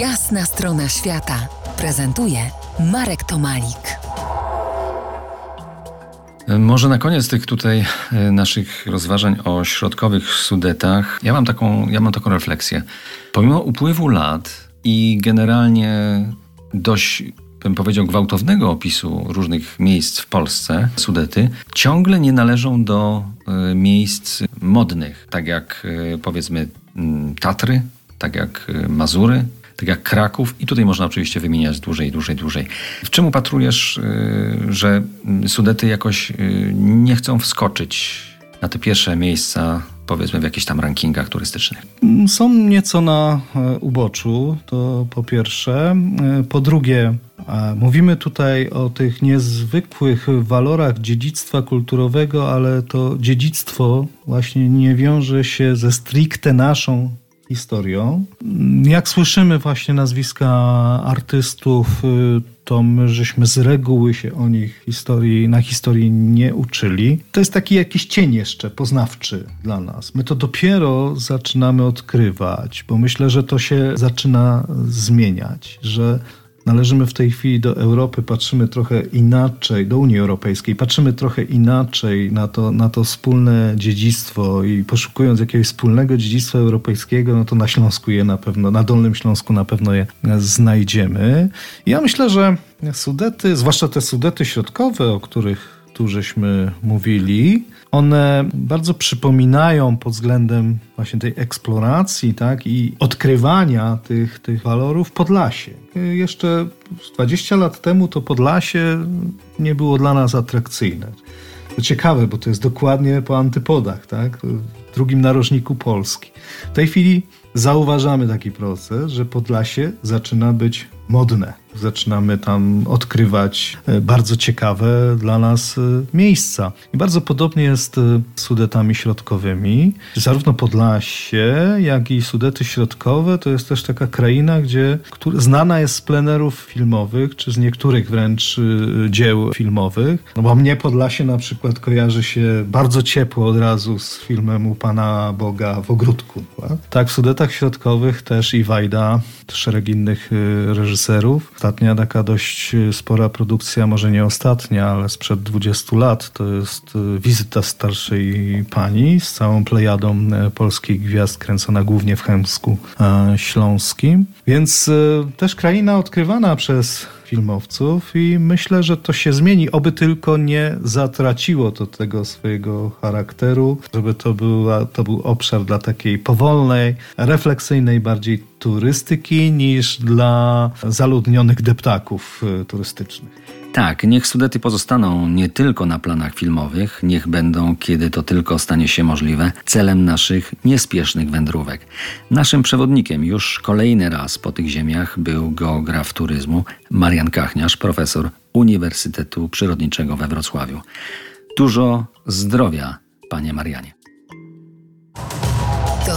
Jasna strona świata prezentuje Marek Tomalik. Może na koniec tych tutaj e, naszych rozważań o środkowych Sudetach, ja mam taką, ja mam taką refleksję. Pomimo upływu lat i generalnie dość bym powiedział, gwałtownego opisu różnych miejsc w Polsce, Sudety, ciągle nie należą do y, miejsc modnych, tak jak y, powiedzmy y, Tatry, tak jak Mazury, tak jak Kraków i tutaj można oczywiście wymieniać dłużej, dłużej, dłużej. W czym upatrujesz, że Sudety jakoś nie chcą wskoczyć na te pierwsze miejsca powiedzmy w jakichś tam rankingach turystycznych? Są nieco na e, uboczu, to po pierwsze. E, po drugie, mówimy tutaj o tych niezwykłych walorach dziedzictwa kulturowego, ale to dziedzictwo właśnie nie wiąże się ze stricte naszą historią. Jak słyszymy właśnie nazwiska artystów, y, to my żeśmy z reguły się o nich historii, na historii nie uczyli. To jest taki jakiś cień jeszcze poznawczy dla nas. My to dopiero zaczynamy odkrywać, bo myślę, że to się zaczyna zmieniać, że należymy w tej chwili do Europy, patrzymy trochę inaczej, do Unii Europejskiej, patrzymy trochę inaczej na to, na to wspólne dziedzictwo i poszukując jakiegoś wspólnego dziedzictwa europejskiego, no to na Śląsku je na pewno, na Dolnym Śląsku na pewno je znajdziemy. Ja myślę, że Sudety, zwłaszcza te Sudety środkowe, o których tu żeśmy mówili, one bardzo przypominają pod względem właśnie tej eksploracji tak, i odkrywania tych, tych walorów Podlasie. Jeszcze 20 lat temu to Podlasie nie było dla nas atrakcyjne. To ciekawe, bo to jest dokładnie po antypodach, tak? w drugim narożniku Polski. W tej chwili zauważamy taki proces, że Podlasie zaczyna być modne. Zaczynamy tam odkrywać e, bardzo ciekawe dla nas e, miejsca. I bardzo podobnie jest e, z Sudetami Środkowymi. Zarówno Podlasie, jak i Sudety Środkowe to jest też taka kraina, gdzie znana jest z plenerów filmowych, czy z niektórych wręcz dzieł filmowych. No bo mnie Podlasie na przykład kojarzy się bardzo ciepło od razu z filmem U Pana Boga w ogródku. Tak, w Sudetach Środkowych też i Wajda, szereg innych reżyserów reżyserów. Ostatnia taka dość e, spora produkcja, może nie ostatnia, ale sprzed 20 lat, to jest e, wizyta starszej pani z całą plejadą e, polskich gwiazd, kręcona głównie w Chemsku Śląskim. Więc też kraina odkrywana przez filmowców i myślę, że to się zmieni, oby tylko nie zatraciło to tego swojego charakteru, żeby to, była, to był obszar dla takiej powolnej, refleksyjnej bardziej turystyki niż dla zaludnionych deptaków e, turystycznych. Tak, niech Sudety pozostaną nie tylko na planach filmowych, niech będą, kiedy to tylko stanie się możliwe, celem naszych niespiesznych wędrówek. Naszym przewodnikiem już kolejny raz po tych ziemiach był geograf turyzmu Marian Kachniarz, profesor Uniwersytetu Przyrodniczego we Wrocławiu. Dużo zdrowia, panie Marianie.